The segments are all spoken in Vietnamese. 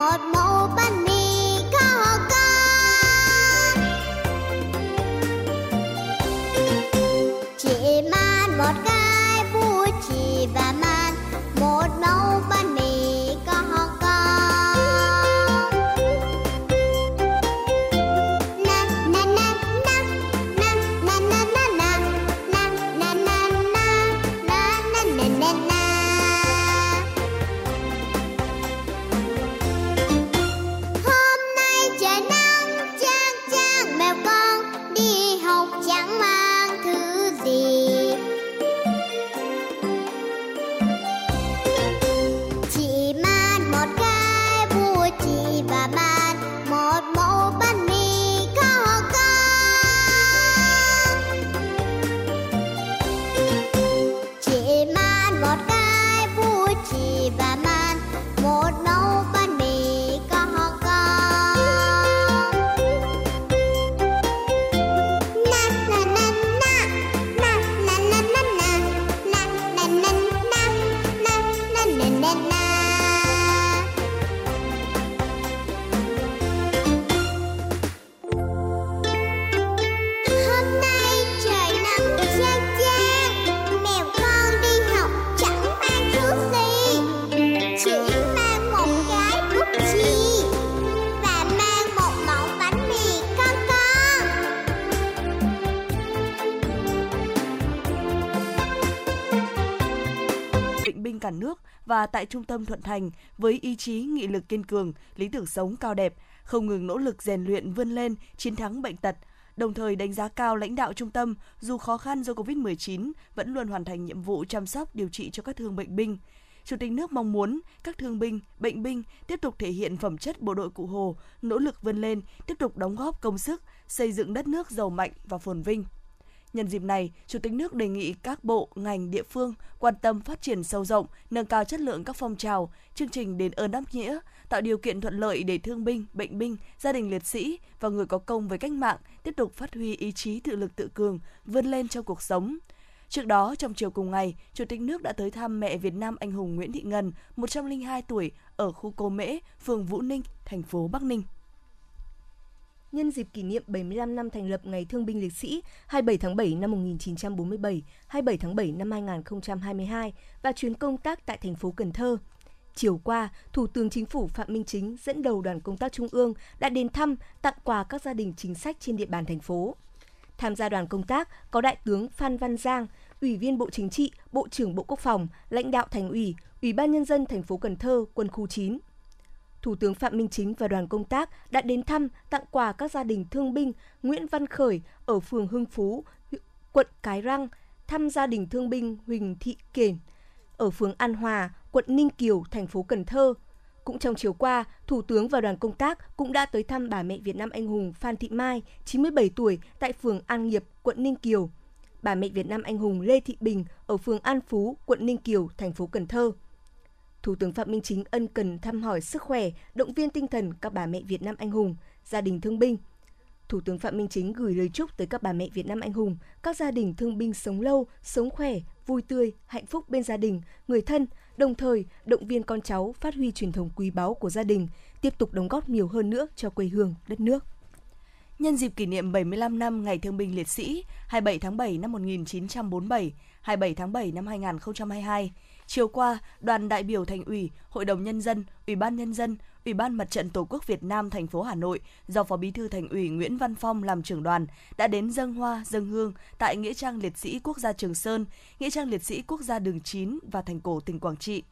Odd more. Và tại trung tâm Thuận Thành với ý chí nghị lực kiên cường, lý tưởng sống cao đẹp, không ngừng nỗ lực rèn luyện vươn lên, chiến thắng bệnh tật. Đồng thời đánh giá cao lãnh đạo trung tâm, dù khó khăn do Covid-19 vẫn luôn hoàn thành nhiệm vụ chăm sóc điều trị cho các thương bệnh binh. Chủ tịch nước mong muốn các thương binh, bệnh binh tiếp tục thể hiện phẩm chất bộ đội cụ Hồ, nỗ lực vươn lên, tiếp tục đóng góp công sức, xây dựng đất nước giàu mạnh và phồn vinh. Nhân dịp này, Chủ tịch nước đề nghị các bộ, ngành, địa phương quan tâm phát triển sâu rộng, nâng cao chất lượng các phong trào, chương trình đền ơn đáp nghĩa, tạo điều kiện thuận lợi để thương binh, bệnh binh, gia đình liệt sĩ và người có công với cách mạng tiếp tục phát huy ý chí tự lực tự cường, vươn lên trong cuộc sống. Trước đó, trong chiều cùng ngày, Chủ tịch nước đã tới thăm mẹ Việt Nam anh hùng Nguyễn Thị Ngân, 102 tuổi, ở khu Cô Mễ, phường Vũ Ninh, thành phố Bắc Ninh. Nhân dịp kỷ niệm 75 năm thành lập Ngày Thương binh Liệt sĩ 27 tháng 7 năm 1947, 27 tháng 7 năm 2022 và chuyến công tác tại thành phố Cần Thơ. Chiều qua, Thủ tướng Chính phủ Phạm Minh Chính dẫn đầu đoàn công tác Trung ương đã đến thăm, tặng quà các gia đình chính sách trên địa bàn thành phố. Tham gia đoàn công tác có Đại tướng Phan Văn Giang, Ủy viên Bộ Chính trị, Bộ trưởng Bộ Quốc phòng, lãnh đạo Thành ủy, Ủy ban Nhân dân thành phố Cần Thơ, quân khu 9. Thủ tướng Phạm Minh Chính và đoàn công tác đã đến thăm, tặng quà các gia đình thương binh Nguyễn Văn Khởi ở phường Hưng Phú, quận Cái Răng, thăm gia đình thương binh Huỳnh Thị Kền ở phường An Hòa, quận Ninh Kiều, thành phố Cần Thơ. Cũng trong chiều qua, Thủ tướng và đoàn công tác cũng đã tới thăm bà mẹ Việt Nam anh hùng Phan Thị Mai, 97 tuổi, tại phường An Nghiệp, quận Ninh Kiều. Bà mẹ Việt Nam anh hùng Lê Thị Bình ở phường An Phú, quận Ninh Kiều, thành phố Cần Thơ. Thủ tướng Phạm Minh Chính ân cần thăm hỏi sức khỏe, động viên tinh thần các bà mẹ Việt Nam anh hùng, gia đình thương binh. Thủ tướng Phạm Minh Chính gửi lời chúc tới các bà mẹ Việt Nam anh hùng, các gia đình thương binh sống lâu, sống khỏe, vui tươi, hạnh phúc bên gia đình, người thân, đồng thời động viên con cháu phát huy truyền thống quý báu của gia đình, tiếp tục đóng góp nhiều hơn nữa cho quê hương, đất nước. Nhân dịp kỷ niệm 75 năm Ngày Thương binh Liệt sĩ 27 tháng 7 năm 1947, 27 tháng 7 năm 2022, chiều qua, đoàn đại biểu Thành ủy, Hội đồng Nhân dân, Ủy ban Nhân dân, Ủy ban Mặt trận Tổ quốc Việt Nam thành phố Hà Nội do Phó Bí thư Thành ủy Nguyễn Văn Phong làm trưởng đoàn đã đến dâng hoa, dâng hương tại Nghĩa trang Liệt sĩ Quốc gia Trường Sơn, Nghĩa trang Liệt sĩ Quốc gia Đường 9 và thành cổ tỉnh Quảng Trị.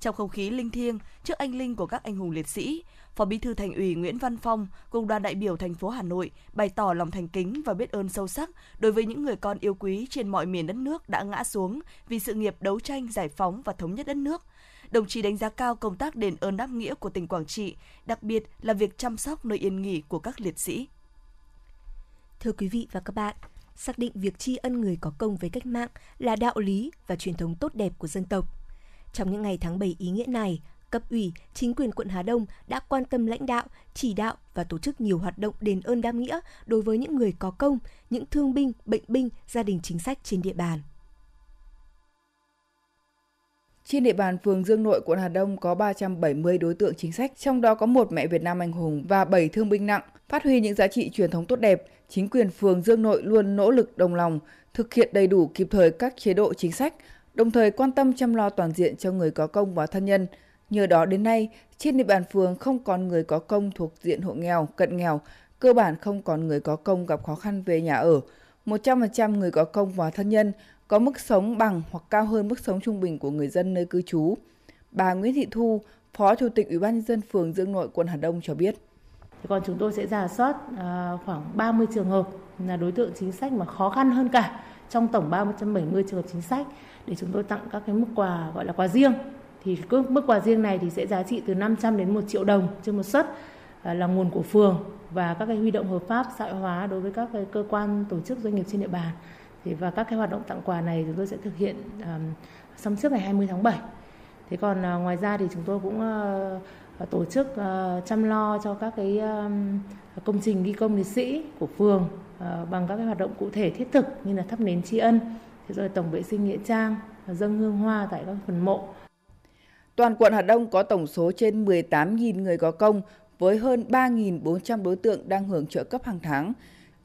Trong không khí linh thiêng trước anh linh của các anh hùng liệt sĩ, Phó Bí thư Thành ủy Nguyễn Văn Phong cùng đoàn đại biểu thành phố Hà Nội bày tỏ lòng thành kính và biết ơn sâu sắc đối với những người con yêu quý trên mọi miền đất nước đã ngã xuống vì sự nghiệp đấu tranh giải phóng và thống nhất đất nước. Đồng chí đánh giá cao công tác đền ơn đáp nghĩa của tỉnh Quảng Trị, đặc biệt là việc chăm sóc nơi yên nghỉ của các liệt sĩ. Thưa quý vị và các bạn, xác định việc tri ân người có công với cách mạng là đạo lý và truyền thống tốt đẹp của dân tộc. Trong những ngày tháng 7 ý nghĩa này, cấp ủy, chính quyền quận Hà Đông đã quan tâm lãnh đạo, chỉ đạo và tổ chức nhiều hoạt động đền ơn đáp nghĩa đối với những người có công, những thương binh, bệnh binh, gia đình chính sách trên địa bàn. Trên địa bàn phường Dương Nội, quận Hà Đông có 370 đối tượng chính sách, trong đó có một mẹ Việt Nam anh hùng và 7 thương binh nặng. Phát huy những giá trị truyền thống tốt đẹp, chính quyền phường Dương Nội luôn nỗ lực đồng lòng, thực hiện đầy đủ kịp thời các chế độ chính sách, đồng thời quan tâm chăm lo toàn diện cho người có công và thân nhân. Nhờ đó đến nay, trên địa bàn phường không còn người có công thuộc diện hộ nghèo, cận nghèo, cơ bản không còn người có công gặp khó khăn về nhà ở. 100% người có công và thân nhân có mức sống bằng hoặc cao hơn mức sống trung bình của người dân nơi cư trú. Bà Nguyễn Thị Thu, Phó Chủ tịch Ủy ban nhân dân phường Dương Nội, quận Hà Đông cho biết. Còn chúng tôi sẽ giả soát à, khoảng 30 trường hợp là đối tượng chính sách mà khó khăn hơn cả trong tổng 370 trường hợp chính sách để chúng tôi tặng các cái mức quà gọi là quà riêng. Thì mức quà riêng này thì sẽ giá trị từ 500 đến 1 triệu đồng trên một suất à, là nguồn của phường và các cái huy động hợp pháp xã hội hóa đối với các cái cơ quan tổ chức doanh nghiệp trên địa bàn. Thì và các cái hoạt động tặng quà này chúng tôi sẽ thực hiện um, xong trước ngày 20 tháng 7 thế còn uh, ngoài ra thì chúng tôi cũng uh, tổ chức uh, chăm lo cho các cái um, công trình ghi công liệt sĩ của phường uh, bằng các cái hoạt động cụ thể thiết thực như là thắp nến tri ân thế rồi tổng vệ sinh nghĩa trang dâng hương hoa tại các phần mộ. Toàn quận Hà Đông có tổng số trên 18.000 người có công với hơn 3.400 đối tượng đang hưởng trợ cấp hàng tháng.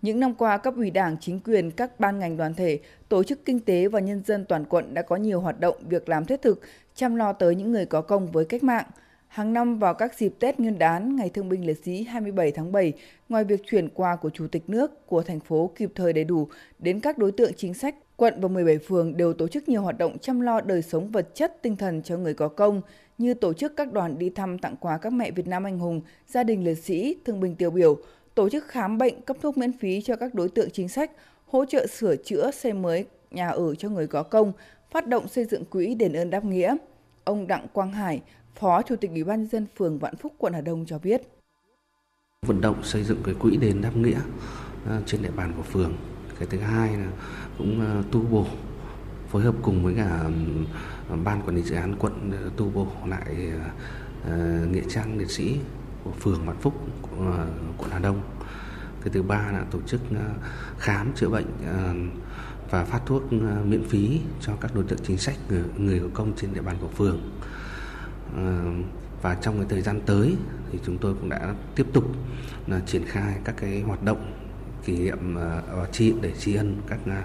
Những năm qua, cấp ủy đảng, chính quyền, các ban ngành đoàn thể, tổ chức kinh tế và nhân dân toàn quận đã có nhiều hoạt động, việc làm thiết thực, chăm lo tới những người có công với cách mạng. Hàng năm vào các dịp Tết Nguyên đán, Ngày Thương binh Liệt sĩ 27 tháng 7, ngoài việc chuyển quà của Chủ tịch nước của thành phố kịp thời đầy đủ đến các đối tượng chính sách, quận và 17 phường đều tổ chức nhiều hoạt động chăm lo đời sống vật chất tinh thần cho người có công, như tổ chức các đoàn đi thăm tặng quà các mẹ Việt Nam anh hùng, gia đình liệt sĩ, thương binh tiêu biểu, tổ chức khám bệnh, cấp thuốc miễn phí cho các đối tượng chính sách, hỗ trợ sửa chữa, xây mới nhà ở cho người có công, phát động xây dựng quỹ đền ơn đáp nghĩa. Ông Đặng Quang Hải, Phó Chủ tịch Ủy ban nhân dân phường Vạn Phúc, quận Hà Đông cho biết. Vận động xây dựng cái quỹ đền đáp nghĩa ờ, trên địa bàn của phường. Cái thứ hai là cũng ờ, tu bổ phối hợp cùng với cả ban quản lý dự án quận ờ, tu bổ lại ờ, nghĩa trang liệt sĩ của phường Vạn Phúc của quận Hà Đông. Cái thứ ba là tổ chức khám chữa bệnh và phát thuốc miễn phí cho các đối tượng chính sách người, người có công trên địa bàn của phường. Và trong cái thời gian tới thì chúng tôi cũng đã tiếp tục là triển khai các cái hoạt động kỷ niệm và tri để tri ân các ờ,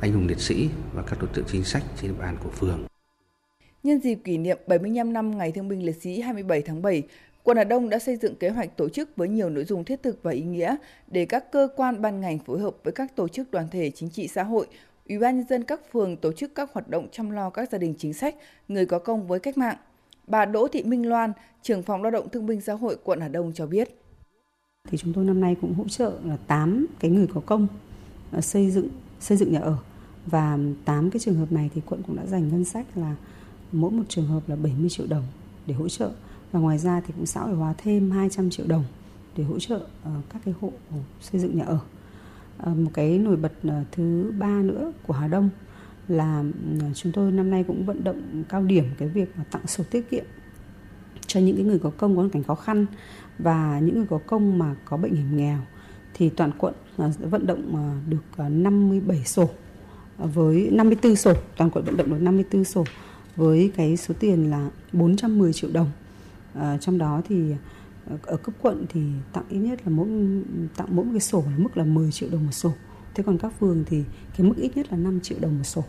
anh hùng liệt sĩ và các đối tượng chính sách trên địa bàn của phường. Nhân dịp kỷ niệm 75 năm Ngày Thương binh Liệt sĩ 27 tháng 7, Quận Hà Đông đã xây dựng kế hoạch tổ chức với nhiều nội dung thiết thực và ý nghĩa để các cơ quan ban ngành phối hợp với các tổ chức đoàn thể chính trị xã hội, Ủy ban nhân dân các phường tổ chức các hoạt động chăm lo các gia đình chính sách, người có công với cách mạng. Bà Đỗ Thị Minh Loan, trưởng phòng lao động thương binh xã hội quận Hà Đông cho biết. Thì chúng tôi năm nay cũng hỗ trợ là 8 cái người có công ờ, xây dựng xây dựng nhà ở. Và 8 cái trường hợp này thì quận cũng đã dành ngân sách là mỗi một trường hợp là 70 triệu đồng để hỗ trợ. Và ngoài ra thì cũng xã hội hóa thêm 200 triệu đồng để hỗ trợ ờ, các cái hộ xây dựng nhà ở. Ờ, một cái nổi bật thứ ba nữa của Hà Đông là ừ, chúng tôi năm nay cũng vận động cao điểm cái việc mà tặng sổ tiết kiệm cho những cái người có công có hoàn cảnh khó khăn và những người có công mà có bệnh hiểm nghèo thì toàn quận à, vận động à, được à, 57 sổ với 54 sổ toàn quận vận động được 54 sổ với cái số tiền là 410 triệu đồng À, trong đó thì ở cấp quận thì tặng ít nhất là mỗi tặng mỗi cái sổ là mức là 10 triệu đồng một sổ. Thế còn các phường thì cái mức ít nhất là 5 triệu đồng một sổ.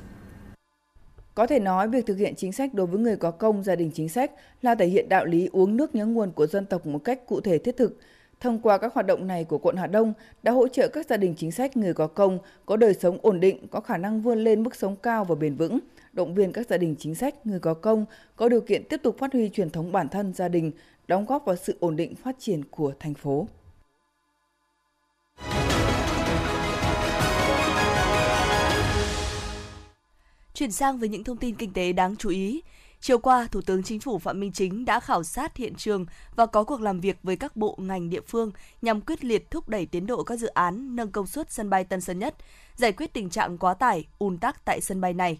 Có thể nói việc thực hiện chính sách đối với người có công gia đình chính sách là thể hiện đạo lý uống nước nhớ nguồn của dân tộc một cách cụ thể thiết thực. Thông qua các hoạt động này của quận Hà Đông đã hỗ trợ các gia đình chính sách người có công có đời sống ổn định, có khả năng vươn lên mức sống cao và bền vững, động viên các gia đình chính sách, người có công có điều kiện tiếp tục phát huy truyền thống bản thân gia đình, đóng góp vào sự ổn định phát triển của thành phố. Chuyển sang với những thông tin kinh tế đáng chú ý. Chiều qua, Thủ tướng Chính phủ Phạm Minh Chính đã khảo sát hiện trường và có cuộc làm việc với các bộ ngành địa phương nhằm quyết liệt thúc đẩy tiến độ các dự án nâng công suất sân bay Tân Sơn Nhất, giải quyết tình trạng quá tải, ùn tắc tại sân bay này.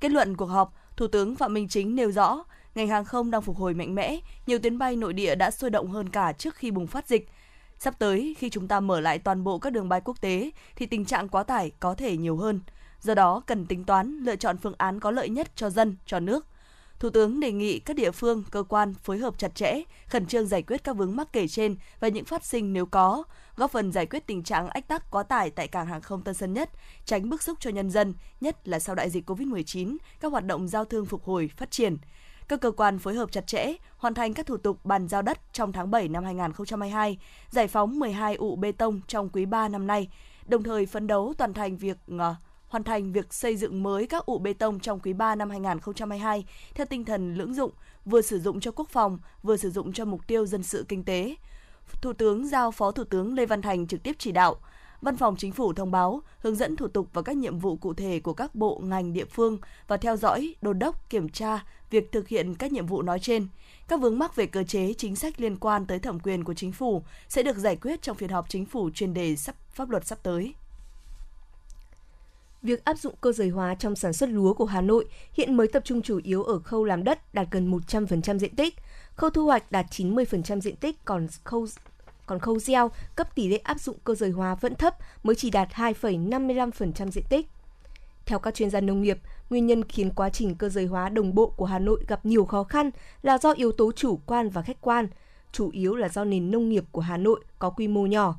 Kết luận cuộc họp, Thủ tướng Phạm Minh Chính nêu rõ, ngành hàng không đang phục hồi mạnh mẽ, nhiều tuyến bay nội địa đã sôi động hơn cả trước khi bùng phát dịch. Sắp tới, khi chúng ta mở lại toàn bộ các đường bay quốc tế, thì tình trạng quá tải có thể nhiều hơn. Do đó, cần tính toán, lựa chọn phương án có lợi nhất cho dân, cho nước. Thủ tướng đề nghị các địa phương, cơ quan phối hợp chặt chẽ, khẩn trương giải quyết các vướng mắc kể trên và những phát sinh nếu có, góp phần giải quyết tình trạng ách tắc quá tải tại cảng hàng không Tân Sơn Nhất, tránh bức xúc cho nhân dân, nhất là sau đại dịch COVID-19, các hoạt động giao thương phục hồi, phát triển. Các cơ quan phối hợp chặt chẽ, hoàn thành các thủ tục bàn giao đất trong tháng 7 năm 2022, giải phóng 12 ụ bê tông trong quý 3 năm nay, đồng thời phấn đấu toàn thành việc uh, hoàn thành việc xây dựng mới các ụ bê tông trong quý 3 năm 2022 theo tinh thần lưỡng dụng, vừa sử dụng cho quốc phòng, vừa sử dụng cho mục tiêu dân sự kinh tế. Thủ tướng giao Phó Thủ tướng Lê Văn Thành trực tiếp chỉ đạo. Văn phòng Chính phủ thông báo, hướng dẫn thủ tục và các nhiệm vụ cụ thể của các bộ ngành địa phương và theo dõi, đôn đốc, kiểm tra việc thực hiện các nhiệm vụ nói trên. Các vướng mắc về cơ chế chính sách liên quan tới thẩm quyền của chính phủ sẽ được giải quyết trong phiên họp chính phủ chuyên đề sắp pháp luật sắp tới. Việc áp dụng cơ giới hóa trong sản xuất lúa của Hà Nội hiện mới tập trung chủ yếu ở khâu làm đất đạt gần 100% diện tích, khâu thu hoạch đạt 90% diện tích, còn khâu còn khâu gieo cấp tỷ lệ áp dụng cơ giới hóa vẫn thấp, mới chỉ đạt 2,55% diện tích. Theo các chuyên gia nông nghiệp, nguyên nhân khiến quá trình cơ giới hóa đồng bộ của Hà Nội gặp nhiều khó khăn là do yếu tố chủ quan và khách quan, chủ yếu là do nền nông nghiệp của Hà Nội có quy mô nhỏ,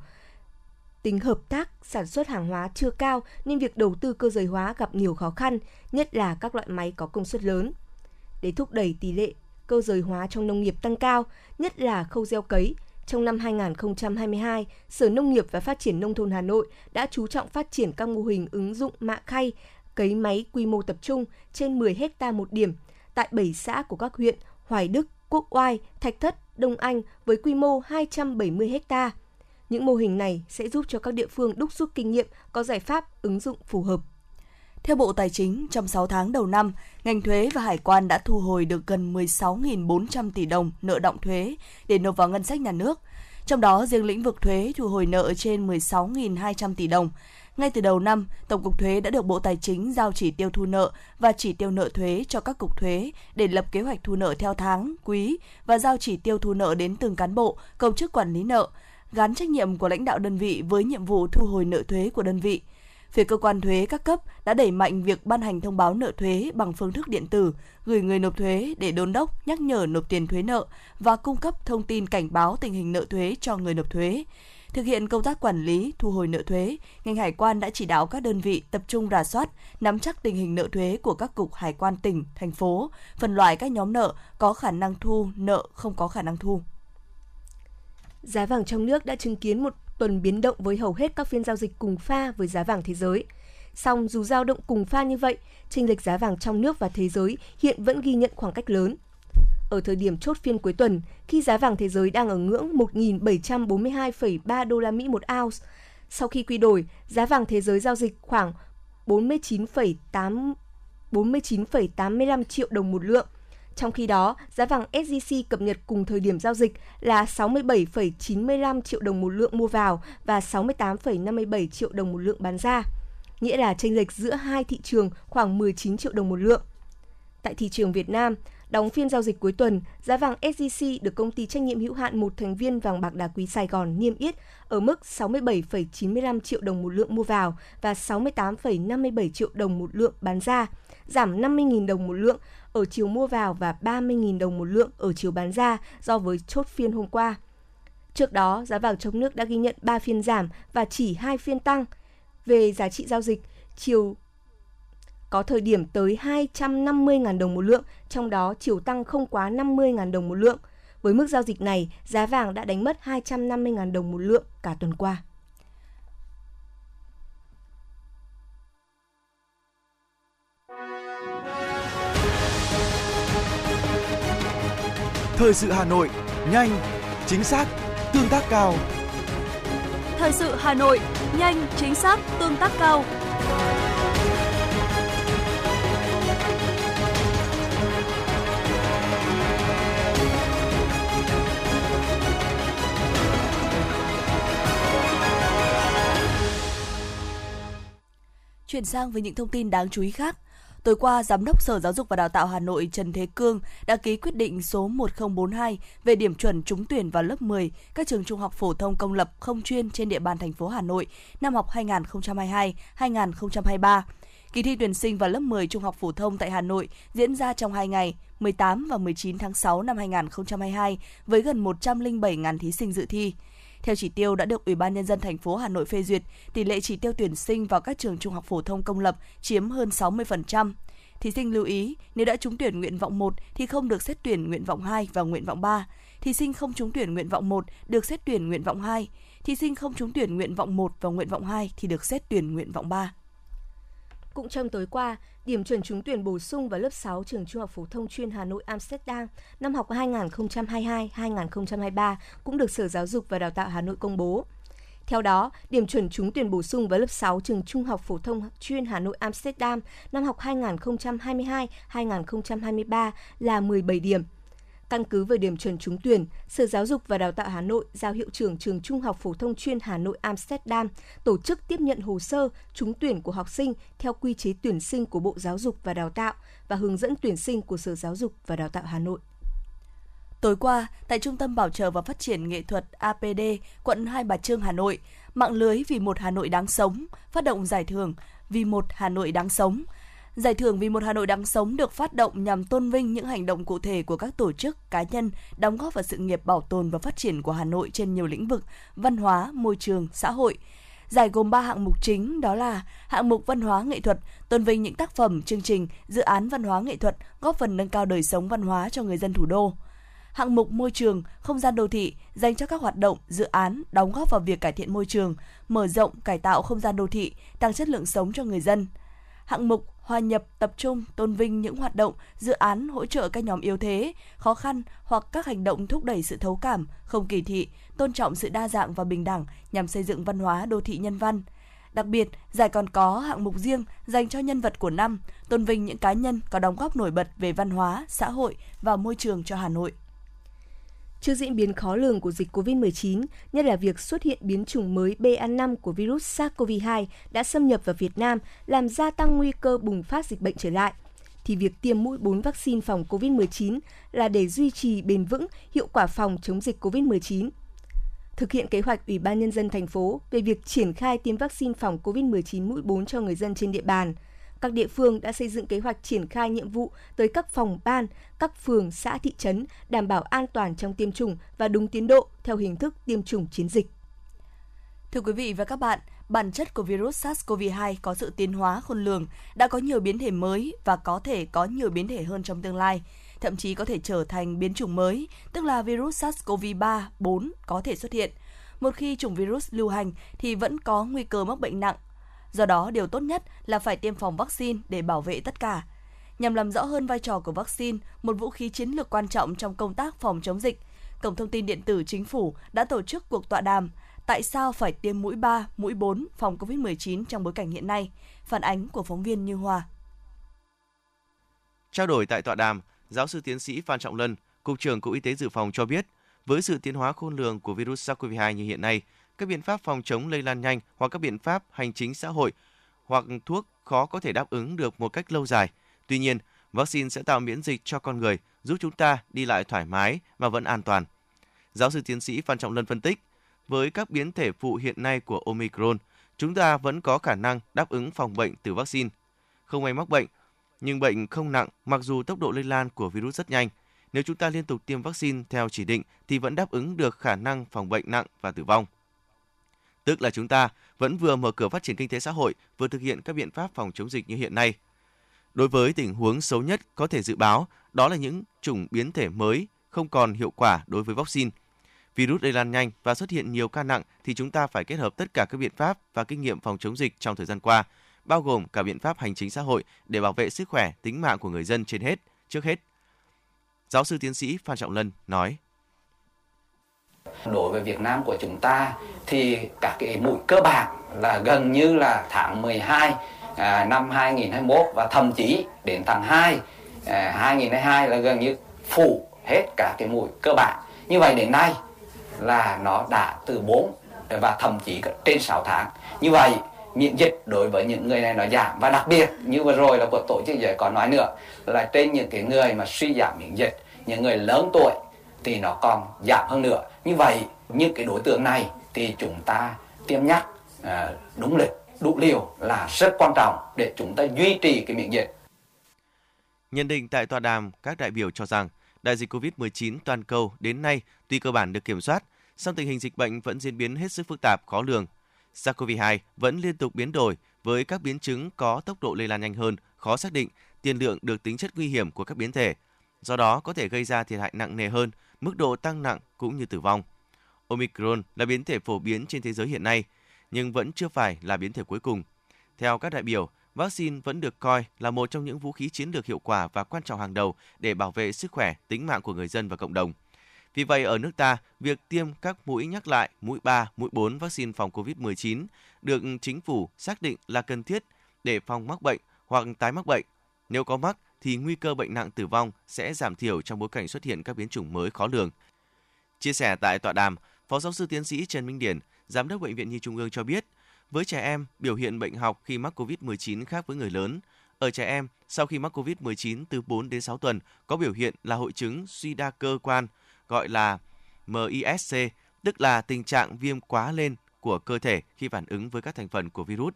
tính hợp tác sản xuất hàng hóa chưa cao nên việc đầu tư cơ giới hóa gặp nhiều khó khăn, nhất là các loại máy có công suất lớn. Để thúc đẩy tỷ lệ cơ giới hóa trong nông nghiệp tăng cao, nhất là khâu gieo cấy, trong năm 2022, Sở Nông nghiệp và Phát triển Nông thôn Hà Nội đã chú trọng phát triển các mô hình ứng dụng mạ khay, cấy máy quy mô tập trung trên 10 hecta một điểm tại 7 xã của các huyện Hoài Đức, Quốc Oai, Thạch Thất, Đông Anh với quy mô 270 hectare những mô hình này sẽ giúp cho các địa phương đúc rút kinh nghiệm, có giải pháp ứng dụng phù hợp. Theo Bộ Tài chính, trong 6 tháng đầu năm, ngành thuế và hải quan đã thu hồi được gần 16.400 tỷ đồng nợ động thuế để nộp vào ngân sách nhà nước. Trong đó, riêng lĩnh vực thuế thu hồi nợ trên 16.200 tỷ đồng. Ngay từ đầu năm, Tổng cục Thuế đã được Bộ Tài chính giao chỉ tiêu thu nợ và chỉ tiêu nợ thuế cho các cục thuế để lập kế hoạch thu nợ theo tháng, quý và giao chỉ tiêu thu nợ đến từng cán bộ, công chức quản lý nợ, gắn trách nhiệm của lãnh đạo đơn vị với nhiệm vụ thu hồi nợ thuế của đơn vị. Phía cơ quan thuế các cấp đã đẩy mạnh việc ban hành thông báo nợ thuế bằng phương thức điện tử, gửi người nộp thuế để đôn đốc, nhắc nhở nộp tiền thuế nợ và cung cấp thông tin cảnh báo tình hình nợ thuế cho người nộp thuế. Thực hiện công tác quản lý, thu hồi nợ thuế, ngành hải quan đã chỉ đạo các đơn vị tập trung rà soát, nắm chắc tình hình nợ thuế của các cục hải quan tỉnh, thành phố, phân loại các nhóm nợ có khả năng thu, nợ không có khả năng thu. Giá vàng trong nước đã chứng kiến một tuần biến động với hầu hết các phiên giao dịch cùng pha với giá vàng thế giới. Song dù dao động cùng pha như vậy, chênh lệch giá vàng trong nước và thế giới hiện vẫn ghi nhận khoảng cách lớn. Ở thời điểm chốt phiên cuối tuần, khi giá vàng thế giới đang ở ngưỡng 1.742,3 đô la Mỹ một ounce, sau khi quy đổi, giá vàng thế giới giao dịch khoảng 49,8 49,85 triệu đồng một lượng, trong khi đó, giá vàng SJC cập nhật cùng thời điểm giao dịch là 67,95 triệu đồng một lượng mua vào và 68,57 triệu đồng một lượng bán ra, nghĩa là chênh lệch giữa hai thị trường khoảng 19 triệu đồng một lượng. Tại thị trường Việt Nam, đóng phiên giao dịch cuối tuần, giá vàng SJC được công ty trách nhiệm hữu hạn một thành viên vàng bạc đá quý Sài Gòn niêm yết ở mức 67,95 triệu đồng một lượng mua vào và 68,57 triệu đồng một lượng bán ra, giảm 50.000 đồng một lượng ở chiều mua vào và 30.000 đồng một lượng ở chiều bán ra do với chốt phiên hôm qua. Trước đó, giá vàng trong nước đã ghi nhận 3 phiên giảm và chỉ 2 phiên tăng. Về giá trị giao dịch, chiều có thời điểm tới 250.000 đồng một lượng, trong đó chiều tăng không quá 50.000 đồng một lượng. Với mức giao dịch này, giá vàng đã đánh mất 250.000 đồng một lượng cả tuần qua. Thời sự Hà Nội, nhanh, chính xác, tương tác cao. Thời sự Hà Nội, nhanh, chính xác, tương tác cao. Chuyển sang với những thông tin đáng chú ý khác. Tối qua, Giám đốc Sở Giáo dục và Đào tạo Hà Nội Trần Thế Cương đã ký quyết định số 1042 về điểm chuẩn trúng tuyển vào lớp 10 các trường trung học phổ thông công lập không chuyên trên địa bàn thành phố Hà Nội năm học 2022-2023. Kỳ thi tuyển sinh vào lớp 10 trung học phổ thông tại Hà Nội diễn ra trong 2 ngày, 18 và 19 tháng 6 năm 2022 với gần 107.000 thí sinh dự thi. Theo chỉ tiêu đã được Ủy ban nhân dân thành phố Hà Nội phê duyệt, tỷ lệ chỉ tiêu tuyển sinh vào các trường trung học phổ thông công lập chiếm hơn 60%. Thí sinh lưu ý, nếu đã trúng tuyển nguyện vọng 1 thì không được xét tuyển nguyện vọng 2 và nguyện vọng 3. Thí sinh không trúng tuyển nguyện vọng 1 được xét tuyển nguyện vọng 2. Thí sinh không trúng tuyển nguyện vọng 1 và nguyện vọng 2 thì được xét tuyển nguyện vọng 3. Cũng trong tối qua, điểm chuẩn trúng tuyển bổ sung vào lớp 6 trường Trung học phổ thông chuyên Hà Nội Amsterdam năm học 2022-2023 cũng được Sở Giáo dục và Đào tạo Hà Nội công bố. Theo đó, điểm chuẩn trúng tuyển bổ sung vào lớp 6 trường Trung học phổ thông chuyên Hà Nội Amsterdam năm học 2022-2023 là 17 điểm. Căn cứ về điểm chuẩn trúng tuyển, Sở Giáo dục và Đào tạo Hà Nội giao hiệu trưởng trường Trung học phổ thông chuyên Hà Nội Amsterdam tổ chức tiếp nhận hồ sơ trúng tuyển của học sinh theo quy chế tuyển sinh của Bộ Giáo dục và Đào tạo và hướng dẫn tuyển sinh của Sở Giáo dục và Đào tạo Hà Nội. Tối qua, tại Trung tâm Bảo trợ và Phát triển Nghệ thuật APD, quận Hai Bà Trưng, Hà Nội, mạng lưới Vì một Hà Nội đáng sống phát động giải thưởng Vì một Hà Nội đáng sống. Giải thưởng Vì một Hà Nội đáng sống được phát động nhằm tôn vinh những hành động cụ thể của các tổ chức, cá nhân đóng góp vào sự nghiệp bảo tồn và phát triển của Hà Nội trên nhiều lĩnh vực văn hóa, môi trường, xã hội. Giải gồm 3 hạng mục chính đó là hạng mục văn hóa nghệ thuật, tôn vinh những tác phẩm, chương trình, dự án văn hóa nghệ thuật góp phần nâng cao đời sống văn hóa cho người dân thủ đô hạng mục môi trường, không gian đô thị dành cho các hoạt động, dự án đóng góp vào việc cải thiện môi trường, mở rộng, cải tạo không gian đô thị, tăng chất lượng sống cho người dân. Hạng mục hòa nhập tập trung tôn vinh những hoạt động, dự án hỗ trợ các nhóm yếu thế, khó khăn hoặc các hành động thúc đẩy sự thấu cảm, không kỳ thị, tôn trọng sự đa dạng và bình đẳng nhằm xây dựng văn hóa đô thị nhân văn. Đặc biệt, giải còn có hạng mục riêng dành cho nhân vật của năm, tôn vinh những cá nhân có đóng góp nổi bật về văn hóa, xã hội và môi trường cho Hà Nội. Trước diễn biến khó lường của dịch COVID-19, nhất là việc xuất hiện biến chủng mới BA5 của virus SARS-CoV-2 đã xâm nhập vào Việt Nam, làm gia tăng nguy cơ bùng phát dịch bệnh trở lại, thì việc tiêm mũi 4 vaccine phòng COVID-19 là để duy trì bền vững hiệu quả phòng chống dịch COVID-19. Thực hiện kế hoạch Ủy ban Nhân dân thành phố về việc triển khai tiêm vaccine phòng COVID-19 mũi 4 cho người dân trên địa bàn – các địa phương đã xây dựng kế hoạch triển khai nhiệm vụ tới các phòng ban, các phường, xã, thị trấn đảm bảo an toàn trong tiêm chủng và đúng tiến độ theo hình thức tiêm chủng chiến dịch. Thưa quý vị và các bạn, bản chất của virus SARS-CoV-2 có sự tiến hóa khôn lường, đã có nhiều biến thể mới và có thể có nhiều biến thể hơn trong tương lai, thậm chí có thể trở thành biến chủng mới, tức là virus SARS-CoV-3, 4 có thể xuất hiện. Một khi chủng virus lưu hành thì vẫn có nguy cơ mắc bệnh nặng Do đó, điều tốt nhất là phải tiêm phòng vaccine để bảo vệ tất cả. Nhằm làm rõ hơn vai trò của vaccine, một vũ khí chiến lược quan trọng trong công tác phòng chống dịch, Cổng thông tin điện tử Chính phủ đã tổ chức cuộc tọa đàm Tại sao phải tiêm mũi 3, mũi 4 phòng COVID-19 trong bối cảnh hiện nay? Phản ánh của phóng viên Như Hoa. Trao đổi tại tọa đàm, giáo sư tiến sĩ Phan Trọng Lân, Cục trưởng Cục Y tế Dự phòng cho biết, với sự tiến hóa khôn lường của virus SARS-CoV-2 như hiện nay, các biện pháp phòng chống lây lan nhanh hoặc các biện pháp hành chính xã hội hoặc thuốc khó có thể đáp ứng được một cách lâu dài. Tuy nhiên, vaccine sẽ tạo miễn dịch cho con người, giúp chúng ta đi lại thoải mái mà vẫn an toàn. Giáo sư tiến sĩ Phan Trọng Lân phân tích, với các biến thể phụ hiện nay của Omicron, chúng ta vẫn có khả năng đáp ứng phòng bệnh từ vaccine. Không ai mắc bệnh, nhưng bệnh không nặng mặc dù tốc độ lây lan của virus rất nhanh. Nếu chúng ta liên tục tiêm vaccine theo chỉ định thì vẫn đáp ứng được khả năng phòng bệnh nặng và tử vong. Tức là chúng ta vẫn vừa mở cửa phát triển kinh tế xã hội, vừa thực hiện các biện pháp phòng chống dịch như hiện nay. Đối với tình huống xấu nhất có thể dự báo, đó là những chủng biến thể mới không còn hiệu quả đối với vaccine. Virus lây lan nhanh và xuất hiện nhiều ca nặng thì chúng ta phải kết hợp tất cả các biện pháp và kinh nghiệm phòng chống dịch trong thời gian qua, bao gồm cả biện pháp hành chính xã hội để bảo vệ sức khỏe, tính mạng của người dân trên hết, trước hết. Giáo sư tiến sĩ Phan Trọng Lân nói. Đối với Việt Nam của chúng ta thì các cái mũi cơ bản là gần như là tháng 12 à, năm 2021 và thậm chí đến tháng 2 à, 2022 là gần như phủ hết cả cái mũi cơ bản. Như vậy đến nay là nó đã từ 4 và thậm chí trên 6 tháng. Như vậy miễn dịch đối với những người này nó giảm và đặc biệt như vừa rồi là của tổ chức giới có nói nữa là trên những cái người mà suy giảm miễn dịch những người lớn tuổi thì nó còn giảm hơn nữa như vậy những cái đối tượng này thì chúng ta tiêm nhắc à, đúng lịch đủ liều là rất quan trọng để chúng ta duy trì cái miễn dịch. Nhận định tại tọa đàm, các đại biểu cho rằng đại dịch COVID-19 toàn cầu đến nay tuy cơ bản được kiểm soát, song tình hình dịch bệnh vẫn diễn biến hết sức phức tạp, khó lường. SARS-CoV-2 vẫn liên tục biến đổi với các biến chứng có tốc độ lây lan nhanh hơn, khó xác định, tiền lượng được tính chất nguy hiểm của các biến thể. Do đó có thể gây ra thiệt hại nặng nề hơn, mức độ tăng nặng cũng như tử vong. Omicron là biến thể phổ biến trên thế giới hiện nay, nhưng vẫn chưa phải là biến thể cuối cùng. Theo các đại biểu, vaccine vẫn được coi là một trong những vũ khí chiến lược hiệu quả và quan trọng hàng đầu để bảo vệ sức khỏe, tính mạng của người dân và cộng đồng. Vì vậy, ở nước ta, việc tiêm các mũi nhắc lại, mũi 3, mũi 4 vaccine phòng COVID-19 được chính phủ xác định là cần thiết để phòng mắc bệnh hoặc tái mắc bệnh. Nếu có mắc thì nguy cơ bệnh nặng tử vong sẽ giảm thiểu trong bối cảnh xuất hiện các biến chủng mới khó lường. Chia sẻ tại tọa đàm, Phó giáo sư tiến sĩ Trần Minh Điển, Giám đốc Bệnh viện Nhi Trung ương cho biết, với trẻ em, biểu hiện bệnh học khi mắc COVID-19 khác với người lớn. Ở trẻ em, sau khi mắc COVID-19 từ 4 đến 6 tuần, có biểu hiện là hội chứng suy đa cơ quan, gọi là MISC, tức là tình trạng viêm quá lên của cơ thể khi phản ứng với các thành phần của virus.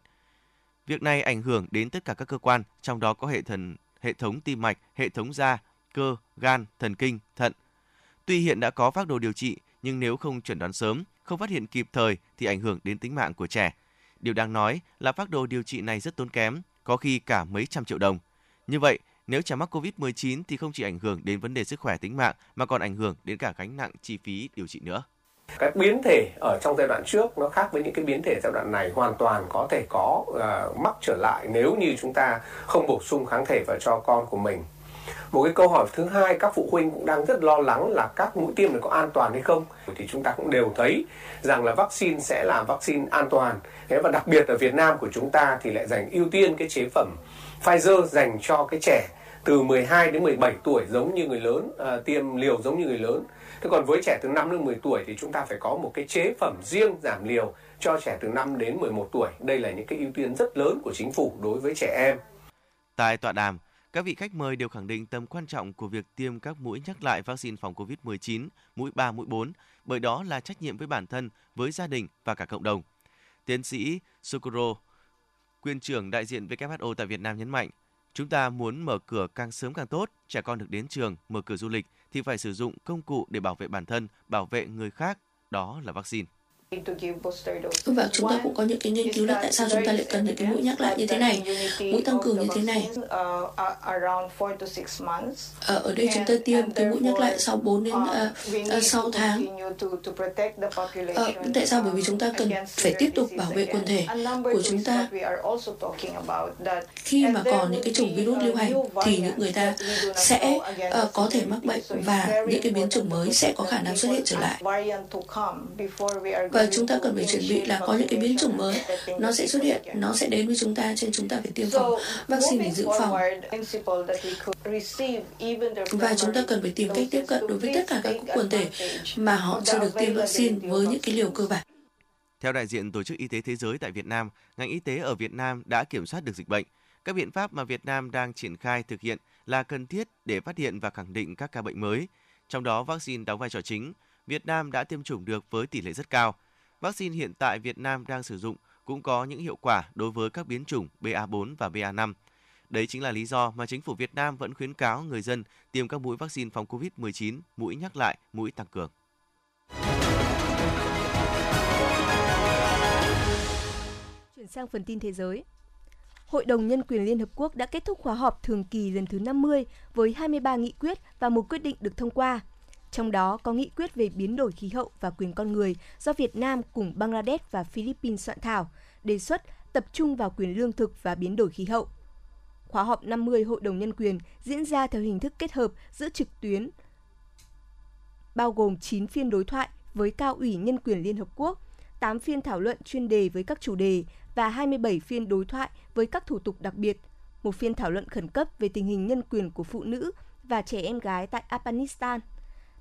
Việc này ảnh hưởng đến tất cả các cơ quan, trong đó có hệ thần, hệ thống tim mạch, hệ thống da, cơ, gan, thần kinh, thận. Tuy hiện đã có phác đồ điều trị, nhưng nếu không chuẩn đoán sớm, không phát hiện kịp thời thì ảnh hưởng đến tính mạng của trẻ. Điều đáng nói là phác đồ điều trị này rất tốn kém, có khi cả mấy trăm triệu đồng. Như vậy, nếu trẻ mắc COVID-19 thì không chỉ ảnh hưởng đến vấn đề sức khỏe tính mạng mà còn ảnh hưởng đến cả gánh nặng chi phí điều trị nữa. Các biến thể ở trong giai đoạn trước nó khác với những cái biến thể giai đoạn này hoàn toàn có thể có uh, mắc trở lại nếu như chúng ta không bổ sung kháng thể vào cho con của mình một cái câu hỏi thứ hai các phụ huynh cũng đang rất lo lắng là các mũi tiêm này có an toàn hay không? Thì chúng ta cũng đều thấy rằng là vaccine sẽ là vaccine an toàn. Thế và đặc biệt ở Việt Nam của chúng ta thì lại dành ưu tiên cái chế phẩm Pfizer dành cho cái trẻ từ 12 đến 17 tuổi giống như người lớn à, tiêm liều giống như người lớn. Thế còn với trẻ từ 5 đến 10 tuổi thì chúng ta phải có một cái chế phẩm riêng giảm liều cho trẻ từ 5 đến 11 tuổi. Đây là những cái ưu tiên rất lớn của chính phủ đối với trẻ em. Tại tọa đàm các vị khách mời đều khẳng định tầm quan trọng của việc tiêm các mũi nhắc lại vaccine phòng COVID-19, mũi 3, mũi 4, bởi đó là trách nhiệm với bản thân, với gia đình và cả cộng đồng. Tiến sĩ Sukuro, quyền trưởng đại diện WHO tại Việt Nam nhấn mạnh, chúng ta muốn mở cửa càng sớm càng tốt, trẻ con được đến trường, mở cửa du lịch thì phải sử dụng công cụ để bảo vệ bản thân, bảo vệ người khác, đó là vaccine. Và chúng ta cũng có những cái nghiên cứu là tại sao chúng ta lại cần những cái mũi nhắc lại như thế này, mũi tăng cường như thế này. Ở đây chúng ta tiêm cái mũi nhắc lại sau 4 đến uh, uh, 6 tháng. À, tại sao? Bởi vì chúng ta cần phải tiếp tục bảo vệ quần thể của chúng ta. Khi mà còn những cái chủng virus lưu hành thì những người ta sẽ uh, có thể mắc bệnh và những cái biến chủng mới sẽ có khả năng xuất hiện trở lại. Và chúng ta cần phải chuẩn bị là có những cái biến chủng mới nó sẽ xuất hiện nó sẽ đến với chúng ta trên chúng ta phải tiêm phòng vaccine để dự phòng và chúng ta cần phải tìm cách tiếp cận đối với tất cả các quần thể mà họ chưa được tiêm vaccine với những cái liều cơ bản theo đại diện Tổ chức Y tế Thế giới tại Việt Nam, ngành y tế ở Việt Nam đã kiểm soát được dịch bệnh. Các biện pháp mà Việt Nam đang triển khai thực hiện là cần thiết để phát hiện và khẳng định các ca bệnh mới. Trong đó, vaccine đóng vai trò chính. Việt Nam đã tiêm chủng được với tỷ lệ rất cao. Vaccine hiện tại Việt Nam đang sử dụng cũng có những hiệu quả đối với các biến chủng BA4 và BA5. Đấy chính là lý do mà chính phủ Việt Nam vẫn khuyến cáo người dân tiêm các mũi vaccine phòng COVID-19, mũi nhắc lại, mũi tăng cường. Chuyển sang phần tin thế giới. Hội đồng Nhân quyền Liên Hợp Quốc đã kết thúc khóa họp thường kỳ lần thứ 50 với 23 nghị quyết và một quyết định được thông qua – trong đó có nghị quyết về biến đổi khí hậu và quyền con người do Việt Nam cùng Bangladesh và Philippines soạn thảo, đề xuất tập trung vào quyền lương thực và biến đổi khí hậu. Khóa họp 50 Hội đồng Nhân quyền diễn ra theo hình thức kết hợp giữa trực tuyến, bao gồm 9 phiên đối thoại với Cao ủy Nhân quyền Liên Hợp Quốc, 8 phiên thảo luận chuyên đề với các chủ đề và 27 phiên đối thoại với các thủ tục đặc biệt, một phiên thảo luận khẩn cấp về tình hình nhân quyền của phụ nữ và trẻ em gái tại Afghanistan –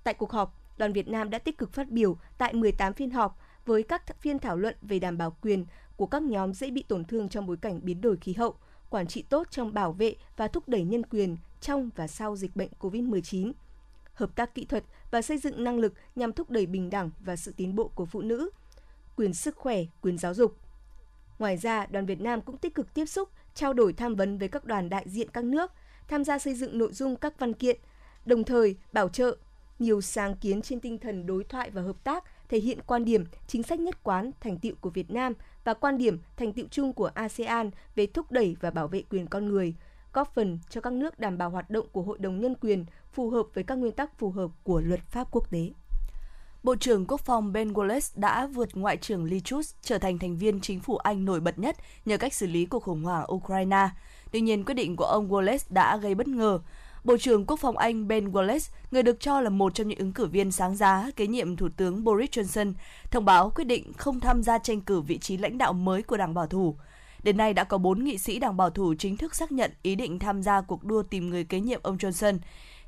Tại cuộc họp, đoàn Việt Nam đã tích cực phát biểu tại 18 phiên họp với các phiên thảo luận về đảm bảo quyền của các nhóm dễ bị tổn thương trong bối cảnh biến đổi khí hậu, quản trị tốt trong bảo vệ và thúc đẩy nhân quyền trong và sau dịch bệnh COVID-19, hợp tác kỹ thuật và xây dựng năng lực nhằm thúc đẩy bình đẳng và sự tiến bộ của phụ nữ, quyền sức khỏe, quyền giáo dục. Ngoài ra, đoàn Việt Nam cũng tích cực tiếp xúc, trao đổi tham vấn với các đoàn đại diện các nước, tham gia xây dựng nội dung các văn kiện, đồng thời bảo trợ nhiều sáng kiến trên tinh thần đối thoại và hợp tác, thể hiện quan điểm, chính sách nhất quán, thành tựu của Việt Nam và quan điểm, thành tựu chung của ASEAN về thúc đẩy và bảo vệ quyền con người, góp phần cho các nước đảm bảo hoạt động của Hội đồng Nhân quyền phù hợp với các nguyên tắc phù hợp của luật pháp quốc tế. Bộ trưởng Quốc phòng Ben Wallace đã vượt Ngoại trưởng Liz Truss trở thành thành viên chính phủ Anh nổi bật nhất nhờ cách xử lý cuộc khủng hoảng Ukraine. Tuy nhiên, quyết định của ông Wallace đã gây bất ngờ. Bộ trưởng Quốc phòng Anh Ben Wallace, người được cho là một trong những ứng cử viên sáng giá kế nhiệm Thủ tướng Boris Johnson, thông báo quyết định không tham gia tranh cử vị trí lãnh đạo mới của Đảng Bảo thủ. Đến nay đã có 4 nghị sĩ Đảng Bảo thủ chính thức xác nhận ý định tham gia cuộc đua tìm người kế nhiệm ông Johnson.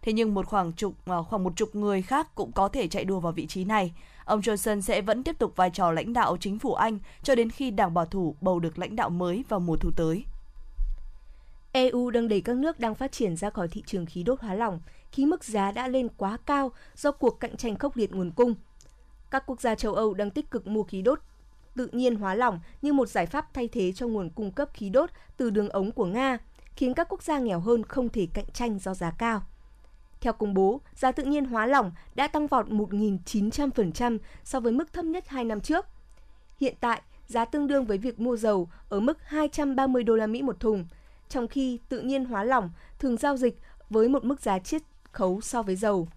Thế nhưng một khoảng chục à, khoảng một chục người khác cũng có thể chạy đua vào vị trí này. Ông Johnson sẽ vẫn tiếp tục vai trò lãnh đạo chính phủ Anh cho đến khi Đảng Bảo thủ bầu được lãnh đạo mới vào mùa thu tới. EU đang đẩy các nước đang phát triển ra khỏi thị trường khí đốt hóa lỏng khi mức giá đã lên quá cao do cuộc cạnh tranh khốc liệt nguồn cung. Các quốc gia châu Âu đang tích cực mua khí đốt tự nhiên hóa lỏng như một giải pháp thay thế cho nguồn cung cấp khí đốt từ đường ống của Nga, khiến các quốc gia nghèo hơn không thể cạnh tranh do giá cao. Theo công bố, giá tự nhiên hóa lỏng đã tăng vọt 1.900% so với mức thấp nhất 2 năm trước. Hiện tại, giá tương đương với việc mua dầu ở mức 230 đô la Mỹ một thùng, trong khi tự nhiên hóa lỏng, thường giao dịch với một mức giá chiết khấu so với dầu.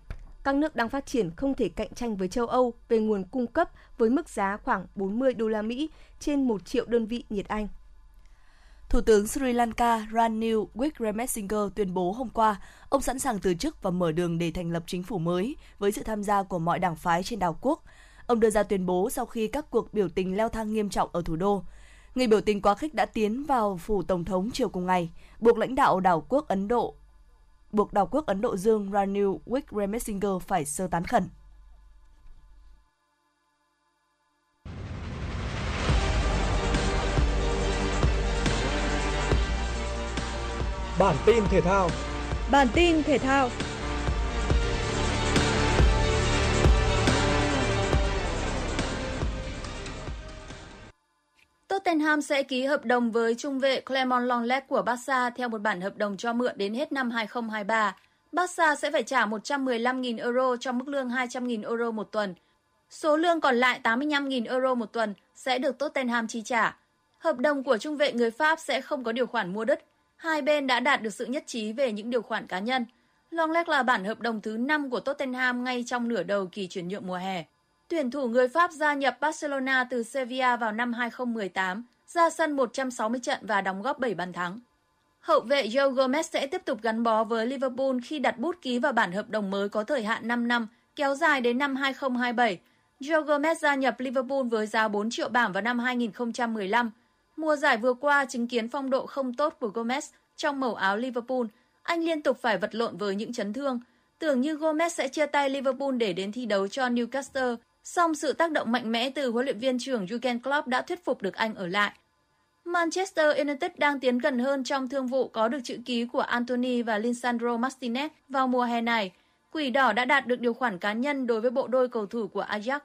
Các nước đang phát triển không thể cạnh tranh với châu Âu về nguồn cung cấp với mức giá khoảng 40 đô la Mỹ trên 1 triệu đơn vị nhiệt Anh. Thủ tướng Sri Lanka Ranil Wickremesinghe tuyên bố hôm qua, ông sẵn sàng từ chức và mở đường để thành lập chính phủ mới với sự tham gia của mọi đảng phái trên đảo quốc. Ông đưa ra tuyên bố sau khi các cuộc biểu tình leo thang nghiêm trọng ở thủ đô. Người biểu tình quá khích đã tiến vào phủ tổng thống chiều cùng ngày, buộc lãnh đạo đảo quốc Ấn Độ buộc đảo quốc Ấn Độ Dương Ranil Wickremesinghe phải sơ tán khẩn. Bản tin thể thao Bản tin thể thao Tottenham sẽ ký hợp đồng với trung vệ Clement Longlet của Barca theo một bản hợp đồng cho mượn đến hết năm 2023. Barca sẽ phải trả 115.000 euro cho mức lương 200.000 euro một tuần. Số lương còn lại 85.000 euro một tuần sẽ được Tottenham chi trả. Hợp đồng của trung vệ người Pháp sẽ không có điều khoản mua đất. Hai bên đã đạt được sự nhất trí về những điều khoản cá nhân. Longlet là bản hợp đồng thứ 5 của Tottenham ngay trong nửa đầu kỳ chuyển nhượng mùa hè. Tuyển thủ người Pháp gia nhập Barcelona từ Sevilla vào năm 2018, ra sân 160 trận và đóng góp 7 bàn thắng. Hậu vệ Joe Gomez sẽ tiếp tục gắn bó với Liverpool khi đặt bút ký vào bản hợp đồng mới có thời hạn 5 năm, kéo dài đến năm 2027. Joe Gomez gia nhập Liverpool với giá 4 triệu bảng vào năm 2015. Mùa giải vừa qua chứng kiến phong độ không tốt của Gomez trong màu áo Liverpool. Anh liên tục phải vật lộn với những chấn thương. Tưởng như Gomez sẽ chia tay Liverpool để đến thi đấu cho Newcastle, song sự tác động mạnh mẽ từ huấn luyện viên trưởng Jurgen Klopp đã thuyết phục được anh ở lại. Manchester United đang tiến gần hơn trong thương vụ có được chữ ký của Anthony và Lisandro Martinez vào mùa hè này. Quỷ đỏ đã đạt được điều khoản cá nhân đối với bộ đôi cầu thủ của Ajax.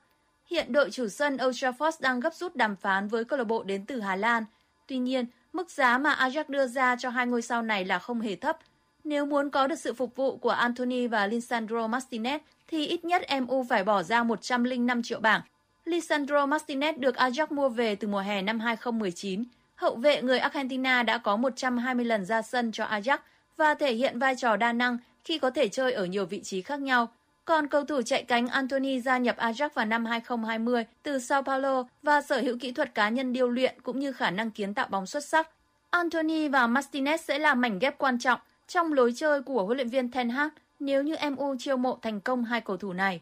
Hiện đội chủ sân Old Trafford đang gấp rút đàm phán với câu lạc bộ đến từ Hà Lan. Tuy nhiên, mức giá mà Ajax đưa ra cho hai ngôi sao này là không hề thấp. Nếu muốn có được sự phục vụ của Anthony và Lisandro Martinez, thì ít nhất MU phải bỏ ra 105 triệu bảng. Lisandro Martinez được Ajax mua về từ mùa hè năm 2019. Hậu vệ người Argentina đã có 120 lần ra sân cho Ajax và thể hiện vai trò đa năng khi có thể chơi ở nhiều vị trí khác nhau. Còn cầu thủ chạy cánh Anthony gia nhập Ajax vào năm 2020 từ Sao Paulo và sở hữu kỹ thuật cá nhân điêu luyện cũng như khả năng kiến tạo bóng xuất sắc. Anthony và Martinez sẽ là mảnh ghép quan trọng trong lối chơi của huấn luyện viên Ten Hag nếu như MU chiêu mộ thành công hai cầu thủ này.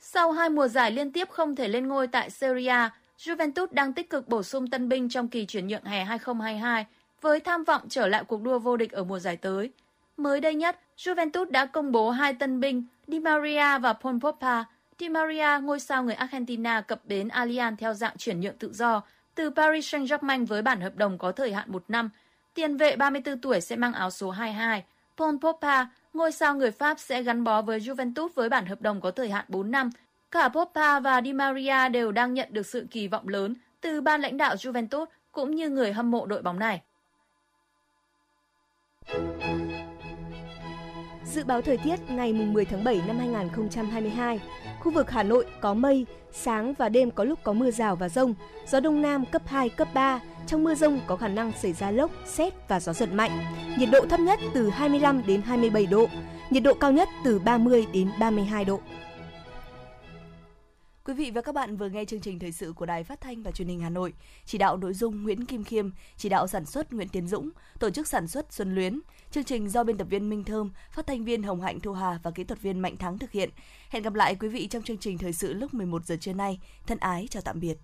Sau hai mùa giải liên tiếp không thể lên ngôi tại Serie A, Juventus đang tích cực bổ sung tân binh trong kỳ chuyển nhượng hè 2022 với tham vọng trở lại cuộc đua vô địch ở mùa giải tới. Mới đây nhất, Juventus đã công bố hai tân binh Di Maria và Paul Pogba. Di Maria, ngôi sao người Argentina cập bến Allianz theo dạng chuyển nhượng tự do từ Paris Saint-Germain với bản hợp đồng có thời hạn một năm. Tiền vệ 34 tuổi sẽ mang áo số 22. Paul Pogba, ngôi sao người Pháp sẽ gắn bó với Juventus với bản hợp đồng có thời hạn 4 năm Cả Pogba và Di Maria đều đang nhận được sự kỳ vọng lớn từ ban lãnh đạo Juventus cũng như người hâm mộ đội bóng này. Dự báo thời tiết ngày 10 tháng 7 năm 2022, khu vực Hà Nội có mây, sáng và đêm có lúc có mưa rào và rông, gió đông nam cấp 2, cấp 3. Trong mưa rông có khả năng xảy ra lốc, xét và gió giật mạnh. Nhiệt độ thấp nhất từ 25 đến 27 độ, nhiệt độ cao nhất từ 30 đến 32 độ. Quý vị và các bạn vừa nghe chương trình thời sự của Đài Phát thanh và Truyền hình Hà Nội. Chỉ đạo nội dung Nguyễn Kim Khiêm, chỉ đạo sản xuất Nguyễn Tiến Dũng, tổ chức sản xuất Xuân Luyến. Chương trình do biên tập viên Minh Thơm, phát thanh viên Hồng Hạnh Thu Hà và kỹ thuật viên Mạnh Thắng thực hiện. Hẹn gặp lại quý vị trong chương trình thời sự lúc 11 giờ trưa nay. Thân ái chào tạm biệt.